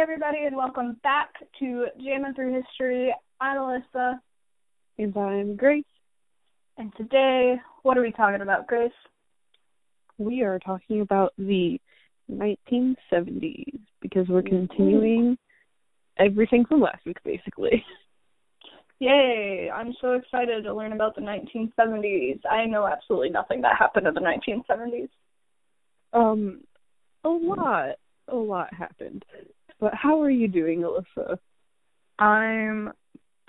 everybody, and welcome back to Jamming Through History. I'm Alyssa. And I'm Grace. And today, what are we talking about, Grace? We are talking about the 1970s because we're continuing everything from last week, basically. Yay! I'm so excited to learn about the 1970s. I know absolutely nothing that happened in the 1970s. Um, a lot, a lot happened. But how are you doing, Alyssa? I'm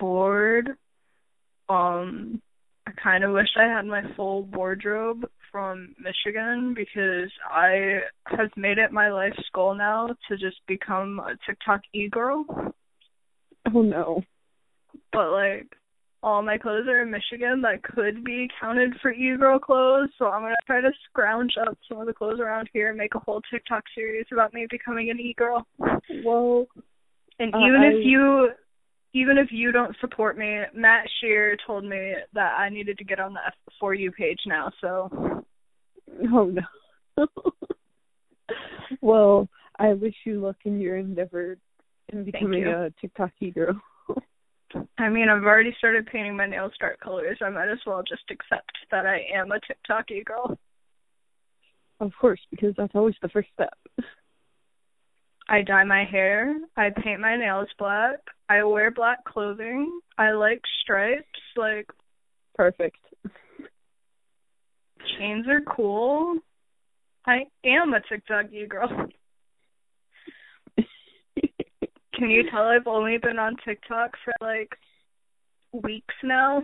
bored. Um, I kind of wish I had my full wardrobe from Michigan because I have made it my life's goal now to just become a TikTok e-girl. Oh no. But like all my clothes are in Michigan that could be counted for e-girl clothes, so I'm gonna try to scrounge up some of the clothes around here and make a whole TikTok series about me becoming an e-girl. Well, and uh, even I... if you even if you don't support me, Matt Shear told me that I needed to get on the F for you page now, so Oh no. well, I wish you luck in your endeavor in becoming a TikTok e-girl. I mean, I've already started painting my nails dark colors. I might as well just accept that I am a TikTok e-girl. Of course, because that's always the first step. I dye my hair. I paint my nails black. I wear black clothing. I like stripes. Like, perfect. Chains are cool. I am a TikTok e-girl. Can you tell I've only been on TikTok for like weeks now?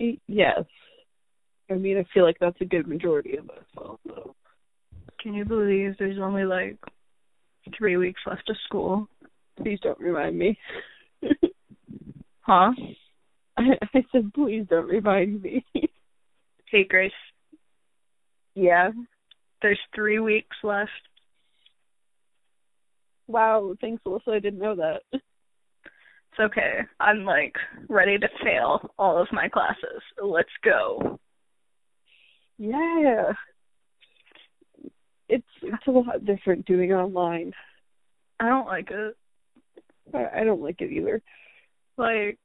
Yes. I mean, I feel like that's a good majority of us also. Can you believe there's only like three weeks left of school? Please don't remind me. huh? I, I said, please don't remind me. hey, Grace. Yeah. There's three weeks left. Wow, thanks, Alyssa. I didn't know that. It's okay. I'm like ready to fail all of my classes. Let's go. Yeah. It's it's a lot different doing online. I don't like it. I, I don't like it either. Like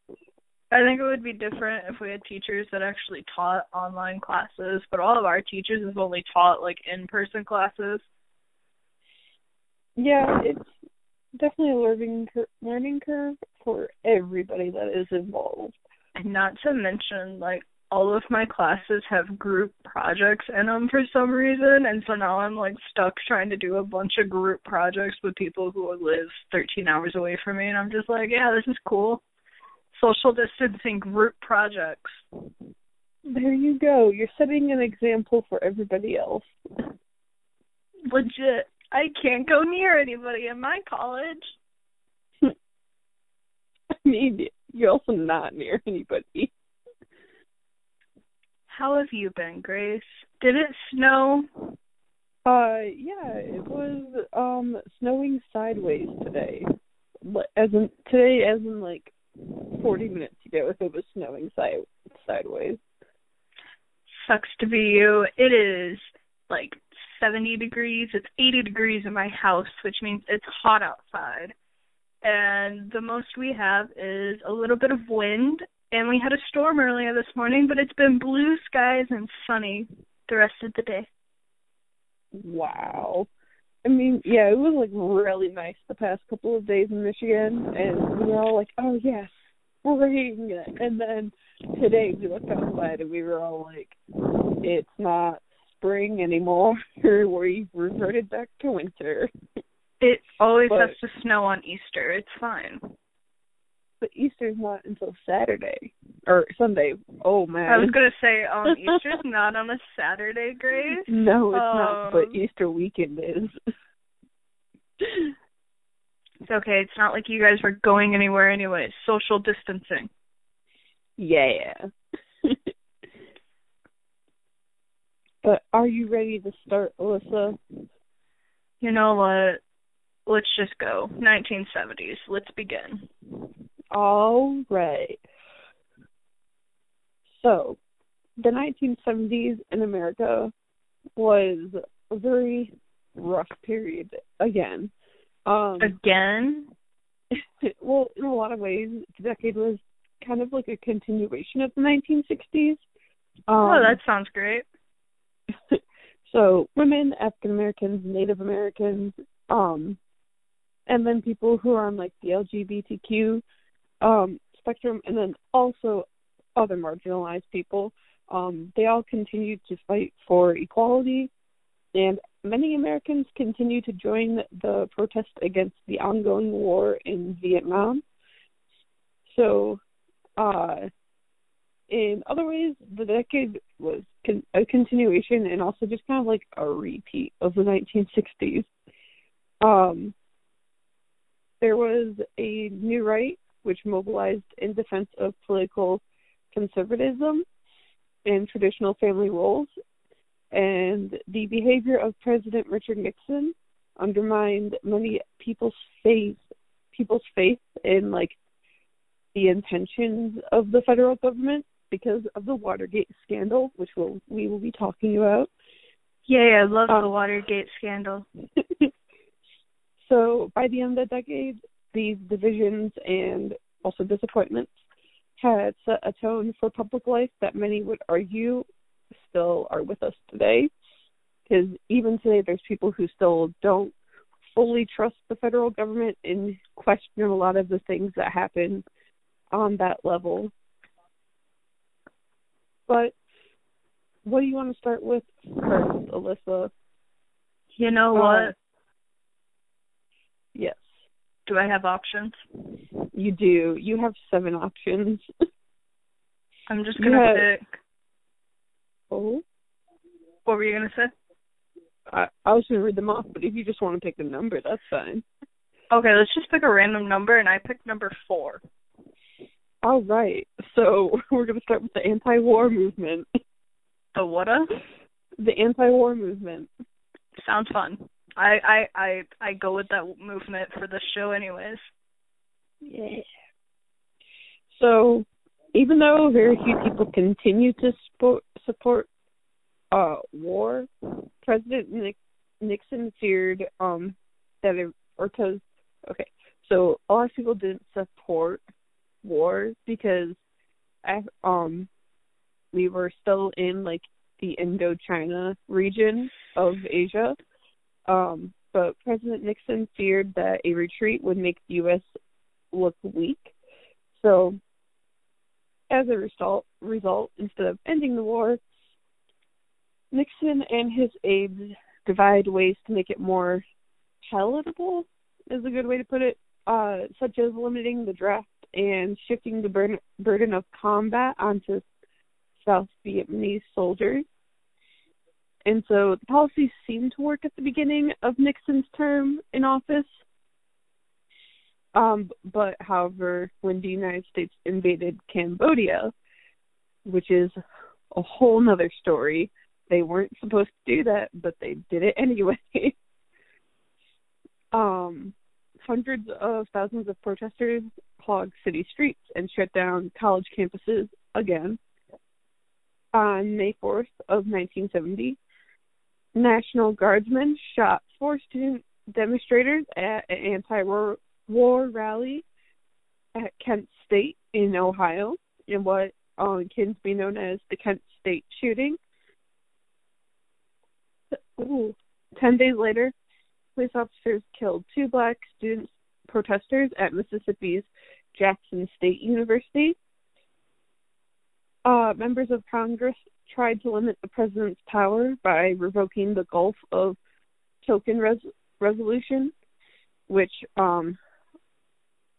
I think it would be different if we had teachers that actually taught online classes, but all of our teachers have only taught like in-person classes. Yeah, it's definitely a learning cur- learning curve for everybody that is involved. And not to mention, like all of my classes have group projects in them for some reason, and so now I'm like stuck trying to do a bunch of group projects with people who live 13 hours away from me, and I'm just like, yeah, this is cool social distancing group projects. There you go. You're setting an example for everybody else. Legit. I can't go near anybody in my college. I mean, you're also not near anybody. How have you been, Grace? Did it snow? Uh, yeah, it was um snowing sideways today. As in today, as in like 40 minutes ago it was snowing side sideways. Sucks to be you. It is like 70 degrees. It's 80 degrees in my house, which means it's hot outside. And the most we have is a little bit of wind. And we had a storm earlier this morning, but it's been blue skies and sunny the rest of the day. Wow. I mean, yeah, it was like really nice the past couple of days in Michigan, and we were all like, "Oh yes, spring!" And then today we looked outside and we were all like, "It's not spring anymore. we reverted back to winter." It always but, has to snow on Easter. It's fine. But Easter's not until Saturday or Sunday. Oh man. I was gonna say um Easter's not on a Saturday, Grace. No, it's um, not. But Easter weekend is. it's okay. It's not like you guys were going anywhere anyway. Social distancing. Yeah. But are you ready to start, Alyssa? You know what? Let's just go. 1970s. Let's begin. All right. So, the 1970s in America was a very rough period again. Um, Again? well, in a lot of ways, the decade was kind of like a continuation of the 1960s. Um, oh, that sounds great. so women, African Americans, Native Americans, um, and then people who are on like the LGBTQ um, spectrum, and then also other marginalized people. Um, they all continue to fight for equality, and many Americans continue to join the protest against the ongoing war in Vietnam. So, uh, in other ways, the decade was con- a continuation and also just kind of like a repeat of the 1960s. Um, there was a new right which mobilized in defense of political conservatism and traditional family roles, and the behavior of President Richard Nixon undermined many people's faith people's faith in like the intentions of the federal government because of the Watergate scandal, which we'll, we will be talking about. Yeah, I love um, the Watergate scandal. so by the end of the decade, these divisions and also disappointments had set a tone for public life that many would argue still are with us today. Because even today, there's people who still don't fully trust the federal government and question a lot of the things that happen on that level. But what do you want to start with first, Alyssa? You know what? Uh, yes. Do I have options? You do. You have seven options. I'm just gonna have... pick. Oh. What were you gonna say? I I was gonna read them off, but if you just want to pick a number, that's fine. Okay, let's just pick a random number, and I picked number four. All right. So we're gonna start with the anti-war movement. The what? -a? The anti-war movement. Sounds fun. I I I I go with that movement for the show, anyways. Yeah. So, even though very few people continue to support support uh war, President Nick, Nixon feared um that it or because okay, so a lot of people didn't support war because I um we were still in like the Indochina region of Asia. Um, but President Nixon feared that a retreat would make the U.S. look weak. So, as a result, result, instead of ending the war, Nixon and his aides devised ways to make it more palatable, is a good way to put it, uh, such as limiting the draft and shifting the burden, burden of combat onto South Vietnamese soldiers. And so the policies seemed to work at the beginning of Nixon's term in office. Um, but however, when the United States invaded Cambodia, which is a whole nother story, they weren't supposed to do that, but they did it anyway. um, hundreds of thousands of protesters clogged city streets and shut down college campuses again. On May 4th of 1970, National Guardsmen shot four student demonstrators at an anti-war rally at Kent State in Ohio, in what um, can be known as the Kent State shooting. Ooh. Ten days later, police officers killed two black student protesters at Mississippi's Jackson State University. Uh, members of Congress tried to limit the president's power by revoking the Gulf of Tonkin res- resolution, which um,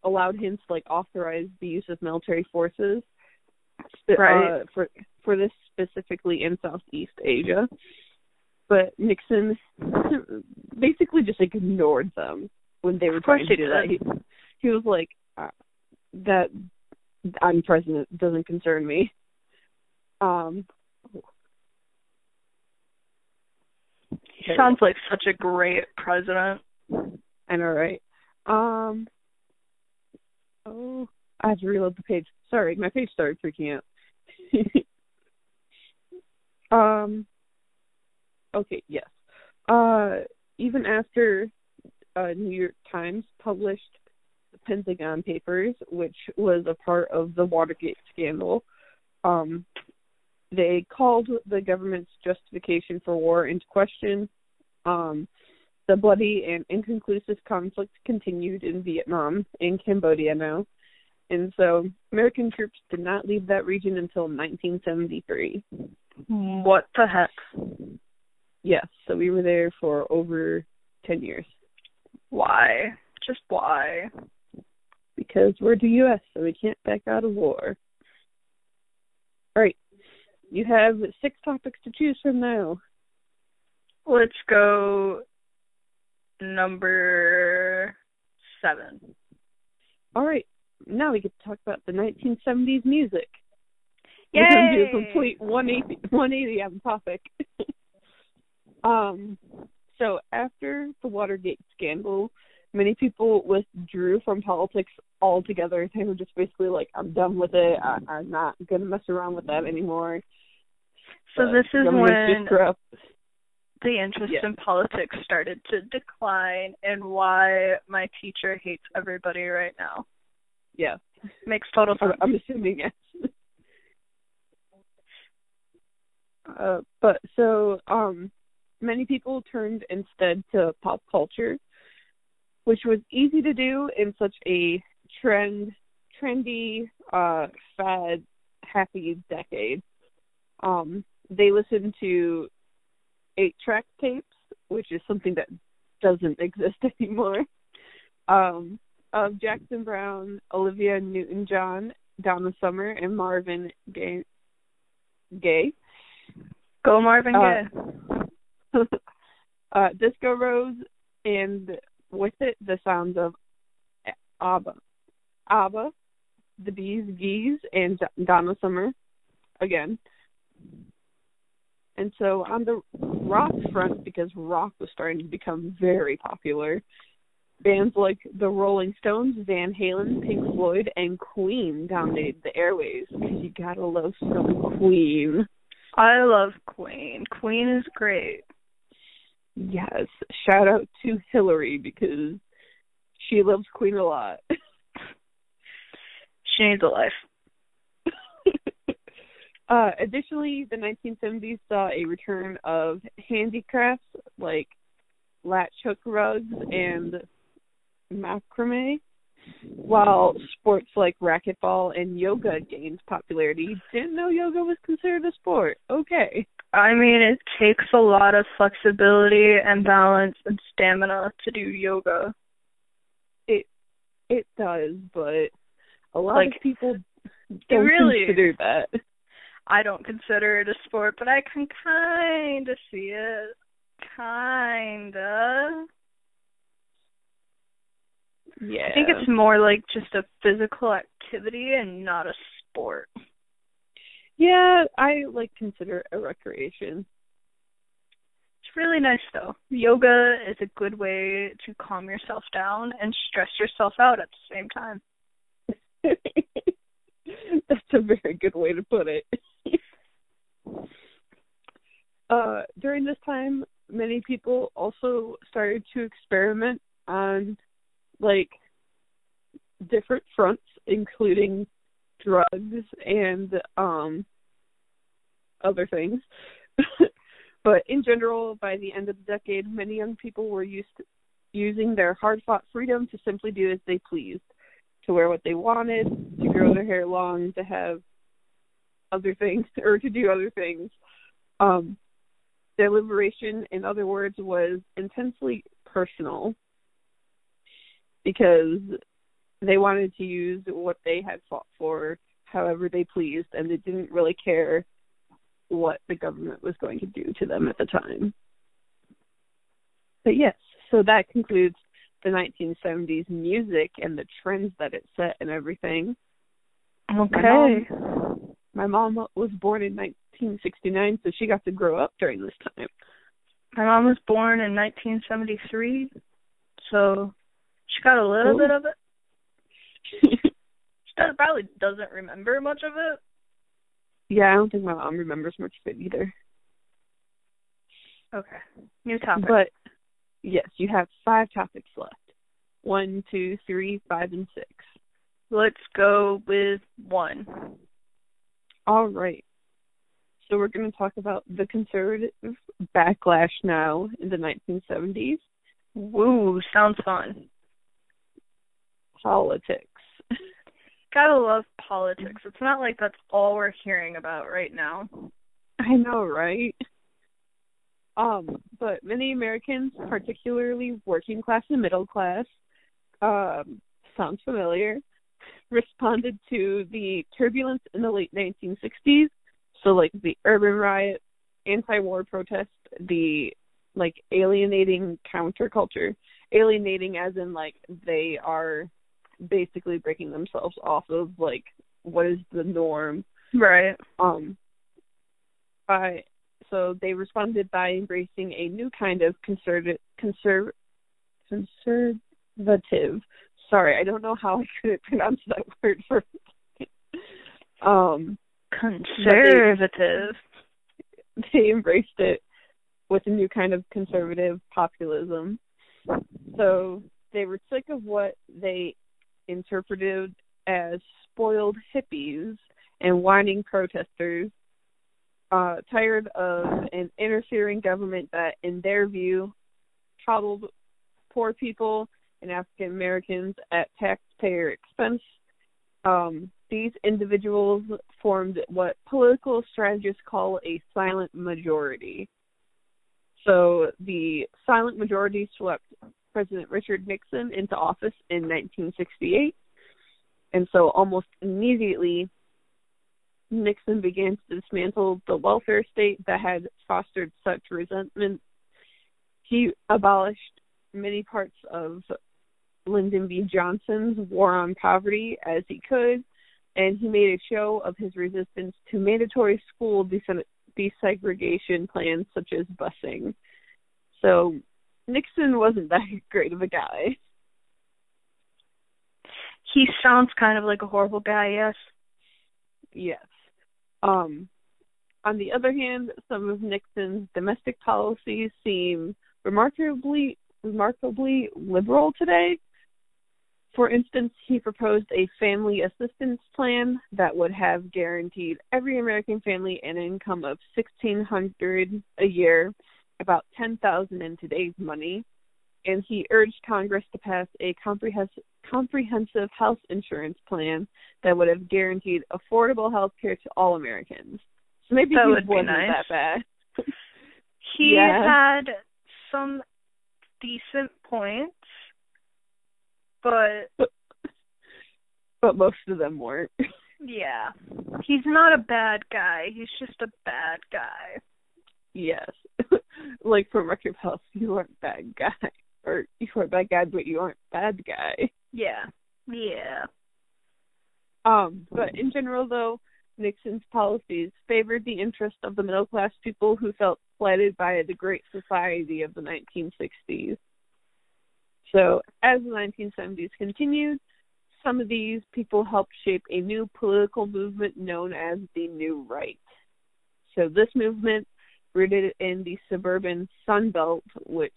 allowed him to like authorize the use of military forces right. uh, for for this specifically in Southeast Asia but Nixon basically just ignored them when they were trying to do that. He, he was like, uh, "That I'm president doesn't concern me." Um, sounds like such a great president. I know, right? Um, oh, I have to reload the page. Sorry, my page started freaking out. um, Okay, yes. Uh, even after uh, New York Times published the Pentagon Papers, which was a part of the Watergate scandal. Um, they called the government's justification for war into question. Um, the bloody and inconclusive conflict continued in Vietnam and Cambodia now. And so American troops did not leave that region until 1973. What the heck? Yes, so we were there for over 10 years. Why? Just why? Because we're the U.S., so we can't back out of war. All right, you have six topics to choose from now. Let's go number seven. All right, now we get to talk about the 1970s music. Yay! We're going to do a complete 180, 180 on topic. um, so after the Watergate scandal, many people withdrew from politics altogether. They were just basically like, "I'm done with it. I, I'm not going to mess around with that anymore." So But this is when the interest Yeah. in politics started to decline and why my teacher hates everybody right now. Yeah, Makes total sense. I'm assuming yes. uh, but so um, many people turned instead to pop culture, which was easy to do in such a trend, trendy, uh, fad, happy decade. Um, they listened to eight track tapes, which is something that doesn't exist anymore. Um, of Jackson Browne, Olivia Newton John, Donna Summer, and Marvin Gaye. Gaye. Go Marvin Uh, Gaye. uh, Uh, Disco Rose, and with it the sounds of ABBA. ABBA, the Bees, Gees, and Donna Summer, again. And so on the rock front, because rock was starting to become very popular, bands like the Rolling Stones, Van Halen, Pink Floyd, and Queen dominated the airways. Because you gotta love some Queen. I love Queen. Queen is great. Yes. Shout out to Hillary because she loves Queen a lot. She needs a life. uh, additionally, the 1970s saw a return of handicrafts like latch hook rugs and macrame, while sports like racquetball and yoga gained popularity. Didn't know yoga was considered a sport. Okay. I mean, it takes a lot of flexibility and balance and stamina to do yoga. It it does, but a lot Like, of people don't really- consider that. I don't consider it a sport, but I can kind of see it. Kinda. Yeah. I think it's more like just a physical activity and not a sport. Yeah, I like consider it a recreation. It's really nice though. Yoga is a good way to calm yourself down and stress yourself out at the same time. That's a very good way to put it. uh, during this time, many people also started to experiment on like different fronts, including drugs and um other things. but in general, by the end of the decade, many young people were used to using their hard-fought freedom to simply do as they pleased, to wear what they wanted, to grow their hair long, to have other things or to do other things. Um their liberation, in other words, was intensely personal because they wanted to use what they had fought for however they pleased and they didn't really care what the government was going to do to them at the time. But yes, so that concludes the 1970s music and the trends that it set and everything. Okay. My mom was born in 1969, so she got to grow up during this time. My mom was born in 1973, so she got a little Ooh. bit of it. She does, probably doesn't remember much of it. yeah, I don't think my mom remembers much of it either. Okay. New topic. But Yes, you have five topics left. One, two, three, five, and six. Let's go with one. All right. So we're going to talk about the conservative backlash now in the 1970s. Woo, sounds fun. Politics. Gotta love politics. It's not like that's all we're hearing about right now. I know, right? Um, but many Americans, particularly working class and middle class, um, sounds familiar, responded to the turbulence in the late 1960s. So, like the urban riot, anti-war protest, the like alienating counterculture, alienating as in like they are basically breaking themselves off of like what is the norm, right? Um, by so they responded by embracing a new kind of conservative conserv conservative. Sorry, I don't know how I could pronounce that word for. um, conservative. They, they embraced it with a new kind of conservative populism. So they were sick of what they interpreted as spoiled hippies and whining protesters uh, tired of an interfering government that, in their view, coddled poor people and African Americans at taxpayer expense. Um, these individuals formed what political strategists call a silent majority. So the silent majority swept President Richard Nixon into office in 1968. And so almost immediately, Nixon began to dismantle the welfare state that had fostered such resentment. He abolished many parts of Lyndon B. Johnson's War on Poverty as he could, and he made a show of his resistance to mandatory school desegregation plans such as busing. So Nixon wasn't that great of a guy. He sounds kind of like a horrible guy, yes. Yes. Um, on the other hand, some of Nixon's domestic policies seem remarkably remarkably liberal today. For instance, he proposed a family assistance plan that would have guaranteed every American family an income of sixteen hundred a year, about ten thousand in today's money, and he urged Congress to pass a comprehensive comprehensive health insurance plan that would have guaranteed affordable health care to all Americans. So maybe that he wasn't nice. that bad. he Yeah. had some decent points, but but most of them weren't. yeah, he's not a bad guy. He's just a bad guy. yes. Like from record health, you aren't bad guy. Or you are bad guy but you aren't bad guy. Yeah, yeah. Um, but in general though, Nixon's policies favored the interest of the middle class people who felt slighted by the Great Society of the 1960s. So, as the 1970s continued, some of these people helped shape a new political movement known as the New Right. So, this movement, rooted in the suburban Sun Belt, which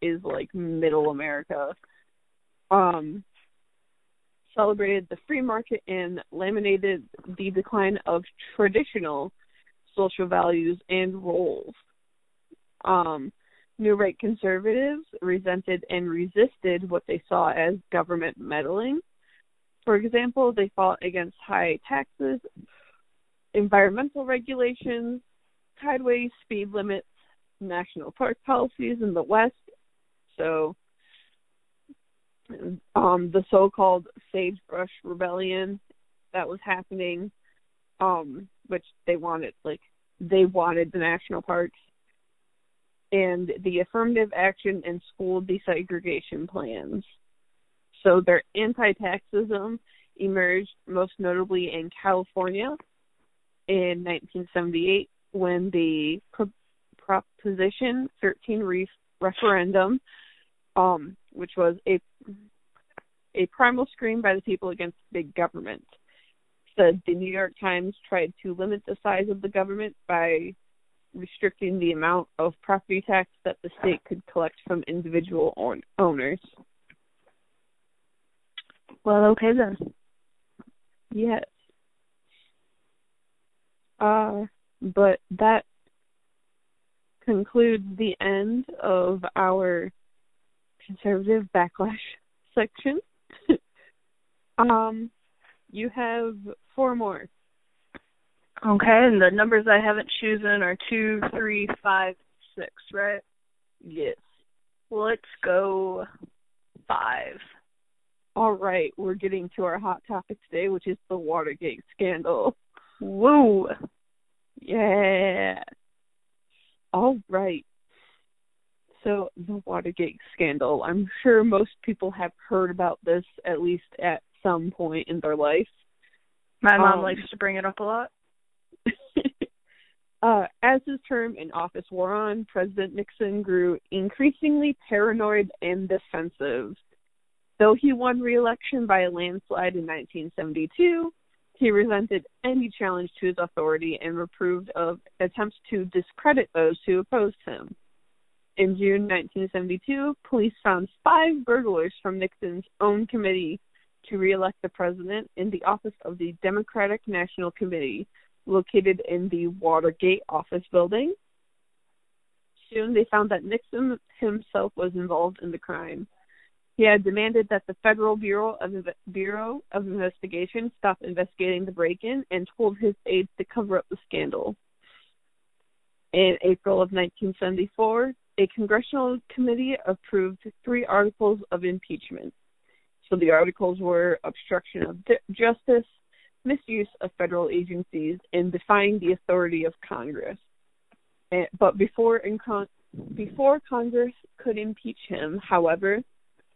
is like middle America, um, celebrated the free market and laminated the decline of traditional social values and roles. Um, New right conservatives resented and resisted what they saw as government meddling. For example, they fought against high taxes, environmental regulations, highway speed limits, national park policies in the West. So, um, the so-called sagebrush rebellion that was happening, um, which they wanted, like they wanted the national parks, and the affirmative action and school desegregation plans. So their anti-taxism emerged most notably in California in 1978 when the Pro- Proposition 13 re- referendum, um, which was a a primal scream by the people against big government. Said the New York Times tried to limit the size of the government by restricting the amount of property tax that the state could collect from individual own- owners. Well, okay then. Yes. Uh, but that concludes the end of our conservative backlash section. um, you have four more. Okay, and the numbers I haven't chosen are two, three, five, six, right? Yes. Let's go five. All right, we're getting to our hot topic today, which is the Watergate scandal. Woo! Yeah. All right. So, the Watergate scandal. I'm sure most people have heard about this at least at some point in their life. My mom Um, likes to bring it up a lot. uh, as his term in office wore on, President Nixon grew increasingly paranoid and defensive. Though he won re-election by a landslide in 1972, he resented any challenge to his authority and reproved of attempts to discredit those who opposed him. In June 1972, police found five burglars from Nixon's own committee to re-elect the president in the office of the Democratic National Committee, located in the Watergate office building. Soon they found that Nixon himself was involved in the crime. He had demanded that the Federal Bureau of Bureau of Investigation stop investigating the break-in and told his aides to cover up the scandal. In April of 1974, a congressional committee approved three articles of impeachment. So the articles were obstruction of justice, misuse of federal agencies, and defying the authority of Congress. And, but before con- before Congress could impeach him, however,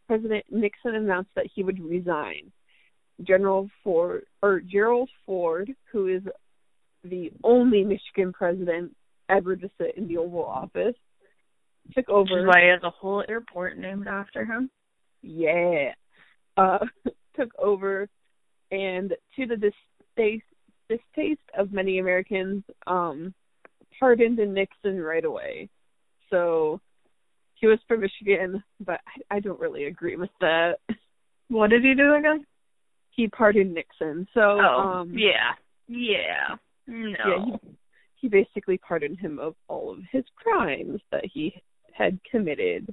President Nixon announced that he would resign. General Ford or Gerald Ford, who is the only Michigan president ever to sit in the Oval Office, took Which is over. why he has a whole airport named after him. Yeah. Uh, took over, and to the distaste, distaste of many Americans, um, pardoned Nixon right away. So he was from Michigan, but I, I don't really agree with that. What did he do again? He pardoned Nixon. So oh, um yeah, yeah. No. yeah, he, he basically pardoned him of all of his crimes that he had committed.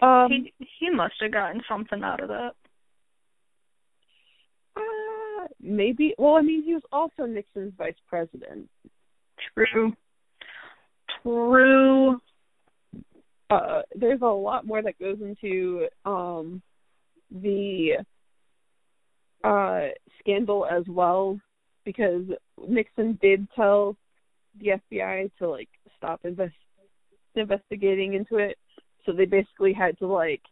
Um he he must have gotten something out of that. uh, maybe well I mean he was also Nixon's vice president. True. True. Uh there's a lot more that goes into um the uh scandal as well because Nixon did tell the FBI to like stop invest investigating into it. So they basically had to like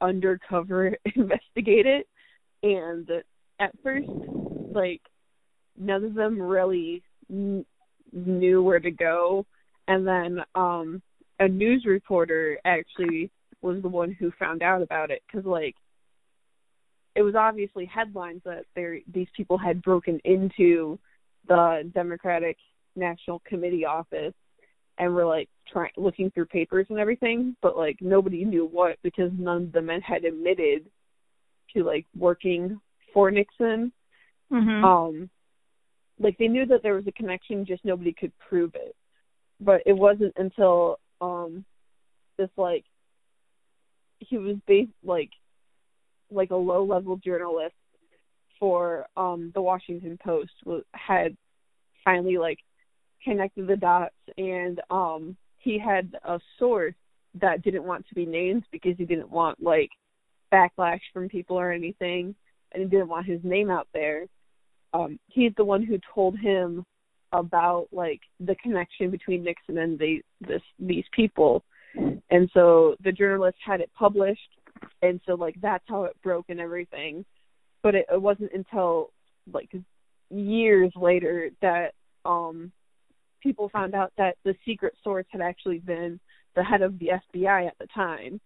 undercover investigate it. And at first like none of them really kn- knew where to go. And then um a news reporter actually was the one who found out about it because like it was obviously headlines that there these people had broken into the Democratic National Committee office and were like trying looking through papers and everything, but like nobody knew what because none of the men had admitted to like working for Nixon. Mhm. Um like they knew that there was a connection, just nobody could prove it. But it wasn't until um this like he was based like like a low level journalist for um the Washington Post wa- had finally like connected the dots and um he had a source that didn't want to be named because he didn't want like backlash from people or anything and he didn't want his name out there. Um he's the one who told him about like the connection between Nixon and the this these people. And so the journalist had it published and so like that's how it broke and everything. But it, it wasn't until like years later that um people found out that the secret source had actually been the head of the FBI at the time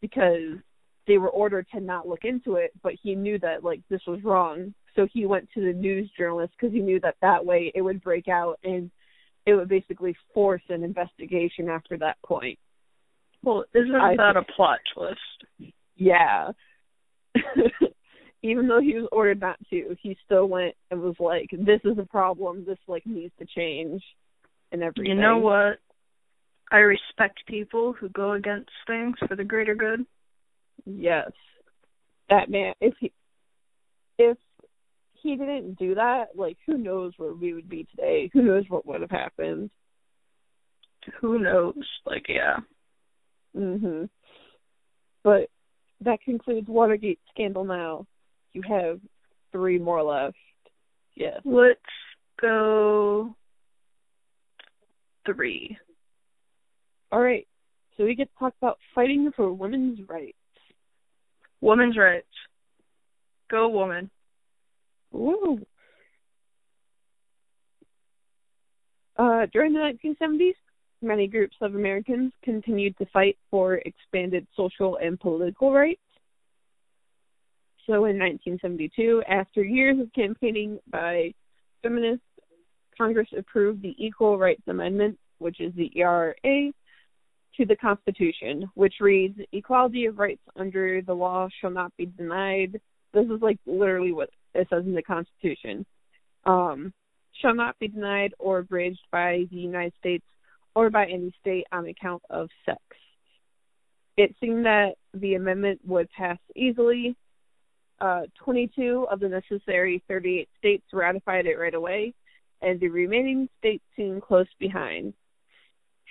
because they were ordered to not look into it but he knew that like this was wrong so he went to the news journalist because he knew that that way it would break out and it would basically force an investigation after that point. Well, isn't I that a plot twist? Yeah. Even though he was ordered not to, he still went and was like, "This is a problem. This like needs to change," and everything. You know what? I respect people who go against things for the greater good. Yes. That man if he if he didn't do that, like who knows where we would be today? Who knows what would have happened? Who knows? Like, yeah. Mhm. But that concludes Watergate scandal now. You have three more left. Yes. Let's go three. All right. So we get to talk about fighting for women's rights. Women's rights. Go woman. Woo. Uh, during the 1970s, many groups of Americans continued to fight for expanded social and political rights. So in 1972, after years of campaigning by feminists, Congress approved the Equal Rights Amendment, which is the ERA, to the Constitution, which reads Equality of rights under the law shall not be denied. This is like literally what it says in the Constitution. Um, shall not be denied or abridged by the United States or by any state on account of sex. It seemed that the amendment would pass easily. Uh, 22 of the necessary 38 states ratified it right away, and the remaining states seemed close behind.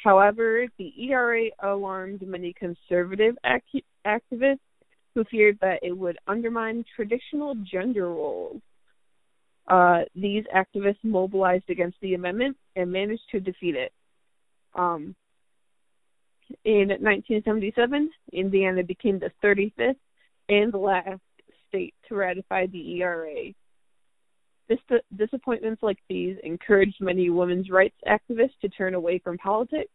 However, the ERA alarmed many conservative ac- activists who feared that it would undermine traditional gender roles. Uh, these activists mobilized against the amendment and managed to defeat it. Um, in 1977, Indiana became the 35th and last state to ratify the ERA. Dis- disappointments like these encouraged many women's rights activists to turn away from politics.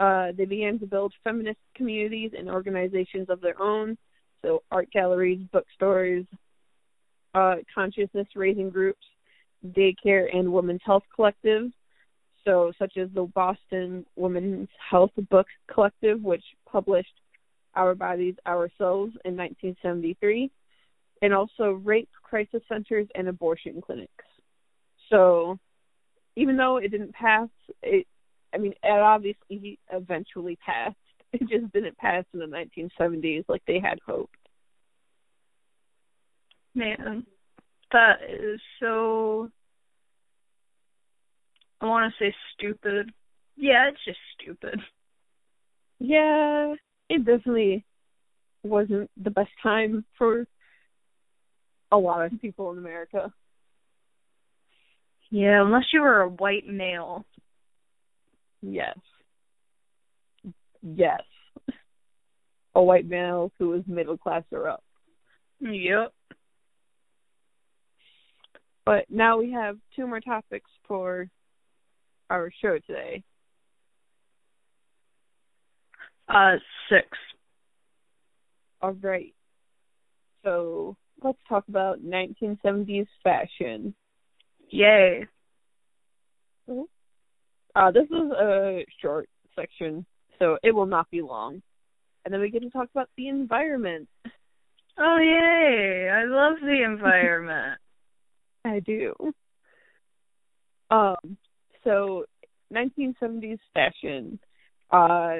Uh, they began to build feminist communities and organizations of their own, so art galleries, bookstores, uh, consciousness raising groups, daycare, and women's health collectives. So, such as the Boston Women's Health Book Collective, which published Our Bodies, Ourselves in 1973, and also rape crisis centers and abortion clinics. So, even though it didn't pass, it I mean, it obviously eventually passed. It just didn't pass in the 1970s like they had hoped. Man, that is so. I want to say stupid. Yeah, it's just stupid. Yeah, it definitely wasn't the best time for a lot of people in America. Yeah, unless you were a white male. Yes. Yes. A white male who was middle class or up. Yep. But now we have two more topics for our show today. Uh, six. All right. So let's talk about 1970s fashion. Yay. Uh, this is a short section, so it will not be long. And then we get to talk about the environment. Oh, yay. I love the environment. I do. Um, so 1970s fashion. Uh,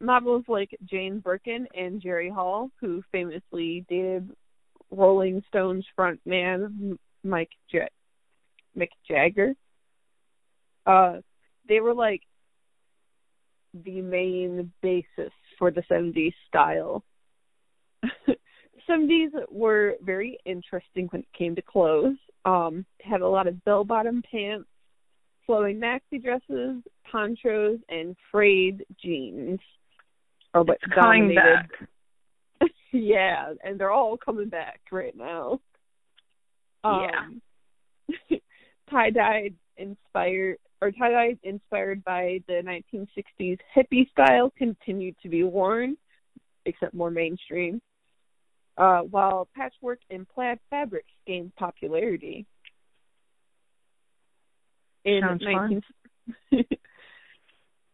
models like Jane Birkin and Jerry Hall, who famously dated Rolling Stones frontman Mike J- Mick Jagger. Uh, they were like the main basis for the 70s style. the 70s were very interesting when it came to clothes. Um, had a lot of bell-bottom pants, flowing maxi dresses, ponchos, and frayed jeans. Or what it's coming dominated. back. Yeah, and they're all coming back right now. Um, Yeah. tie dye inspired or tie dye inspired by the 1960s hippie style continued to be worn, except more mainstream. Uh, while patchwork and plaid fabrics gained popularity. In Sounds 19,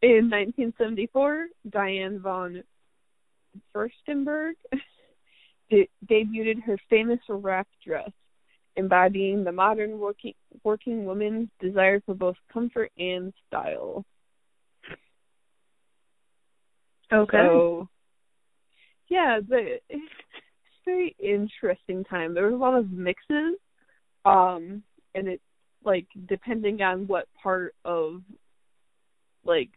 In 1974, Diane von Furstenberg de- debuted her famous wrap dress, embodying the modern working working woman's desire for both comfort and style. Okay. So, yeah, but it's a very interesting time. There was a lot of mixes, um, and it like depending on what part of like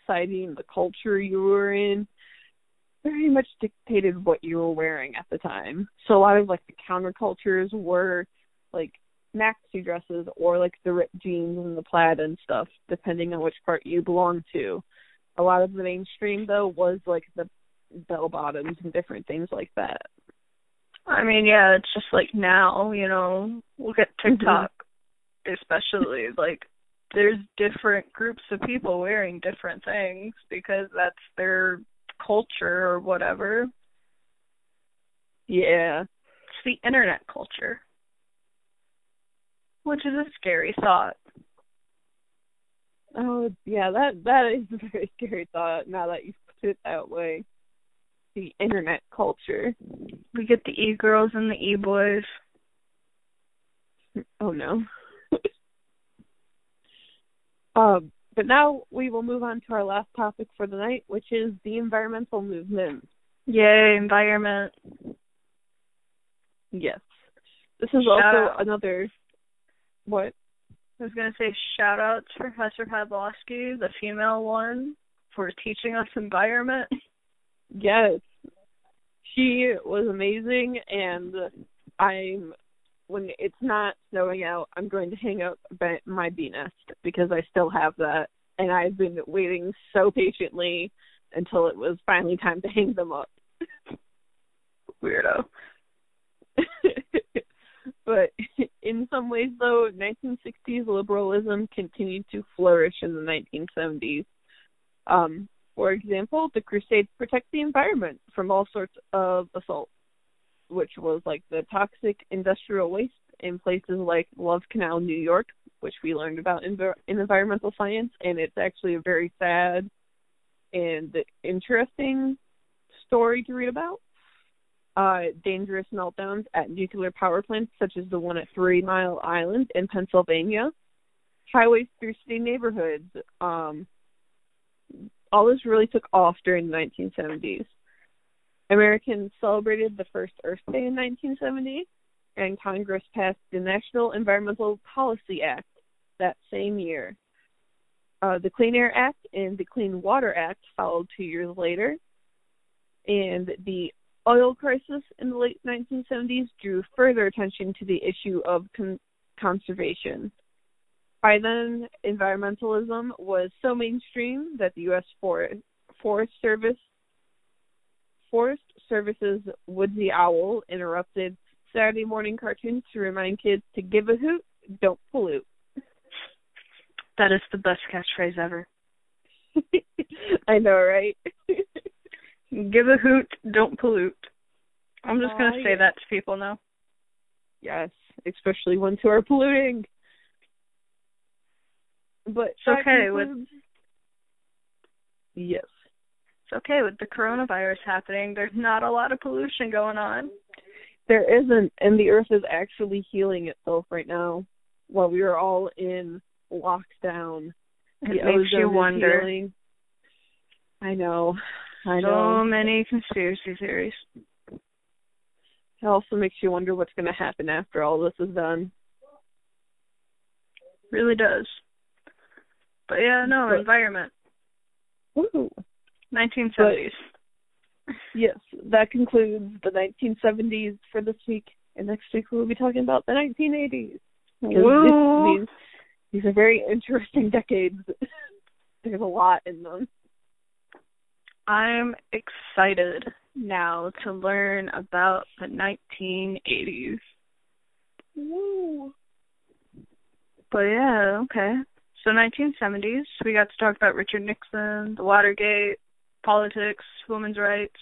society and the culture you were in, very much dictated what you were wearing at the time. So a lot of like the countercultures were like maxi dresses or like the ripped jeans and the plaid and stuff, depending on which part you belonged to. A lot of the mainstream though was like the bell bottoms and different things like that. I mean, yeah, it's just like now, you know, look at mm-hmm. TikTok, especially like there's different groups of people wearing different things because that's their culture or whatever. Yeah. It's the internet culture. Which is a scary thought. Oh yeah, that that is a very scary thought now that you put it that way. The internet culture. We get the e girls and the e boys. Oh no. um, but now we will move on to our last topic for the night, which is the environmental movement. Yay, environment. Yes. This is Shout also out. another what? I was gonna say shout out to Professor Pavlovsky, the female one, for teaching us environment. Yes. She was amazing and I'm when it's not snowing out, I'm going to hang up my bee nest because I still have that and I've been waiting so patiently until it was finally time to hang them up. Weirdo. but in some ways though 1960s liberalism continued to flourish in the 1970s um for example the crusade to protect the environment from all sorts of assault which was like the toxic industrial waste in places like love canal new york which we learned about in, in environmental science and it's actually a very sad and interesting story to read about uh, dangerous meltdowns at nuclear power plants, such as the one at Three Mile Island in Pennsylvania, highways through city neighborhoods. Um, all this really took off during the 1970s. Americans celebrated the first Earth Day in 1970, and Congress passed the National Environmental Policy Act that same year. Uh, the Clean Air Act and the Clean Water Act followed two years later, and the oil crisis in the late 1970s drew further attention to the issue of con- conservation. By then, environmentalism was so mainstream that the U.S. Forest, Forest Service Forest Service's Woodsy Owl interrupted Saturday morning cartoons to remind kids to give a hoot, don't pollute. That is the best catchphrase ever. I know, right? Give a hoot, don't pollute. I'm just gonna oh, say yeah. that to people now. yes, especially ones who are polluting. But It's okay with- Yes. It's okay with the coronavirus happening. There's not a lot of pollution going on. There isn't, and the Earth is actually healing itself right now, while we are all in lockdown. It The makes you wonder. healing. I know, I so know. many conspiracy theories. It also makes you wonder what's going to happen after all this is done. Really does. But yeah, no, But- environment. Woo. 1970s. Yes, that concludes the 1970s for this week, and next week we'll be talking about the 1980s. Woo! These, these are very interesting decades. There's a lot in them. I'm excited now to learn about the 1980s. Woo! But yeah, okay. So 1970s, we got to talk about Richard Nixon, the Watergate, politics, women's rights,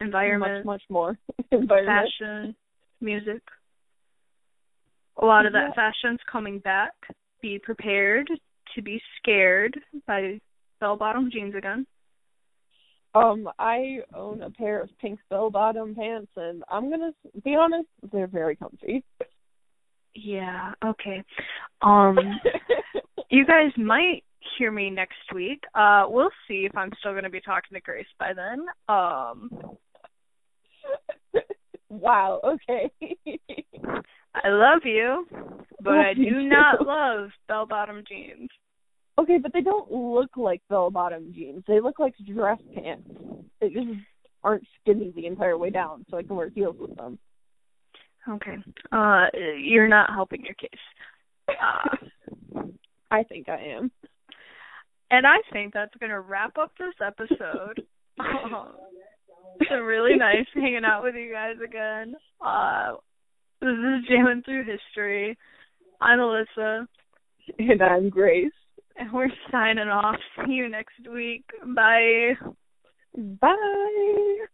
environment, Much, much more. Environment. fashion, music. A lot of that Yeah. fashion's coming back be prepared to be scared by bell bottom jeans again. Um, I own a pair of pink bell bottom pants, and I'm gonna be honest, they're very comfy. Yeah. Okay. Um, you guys might hear me next week. Uh, we'll see if I'm still gonna be talking to Grace by then. Um. wow. Okay. I love you, but Love I do too. not love bell bottom jeans. Okay, but they don't look like bell bottom jeans. They look like dress pants. They just aren't skinny the entire way down, so I can wear heels with them. Okay. Uh, you're not helping your case. Uh, I think I am. And I think that's gonna wrap up this episode. Um, it's been really nice hanging out with you guys again. Uh, this is jamming through history. I'm Alyssa, And I'm Grace. and we're signing off. See you next week. Bye. Bye.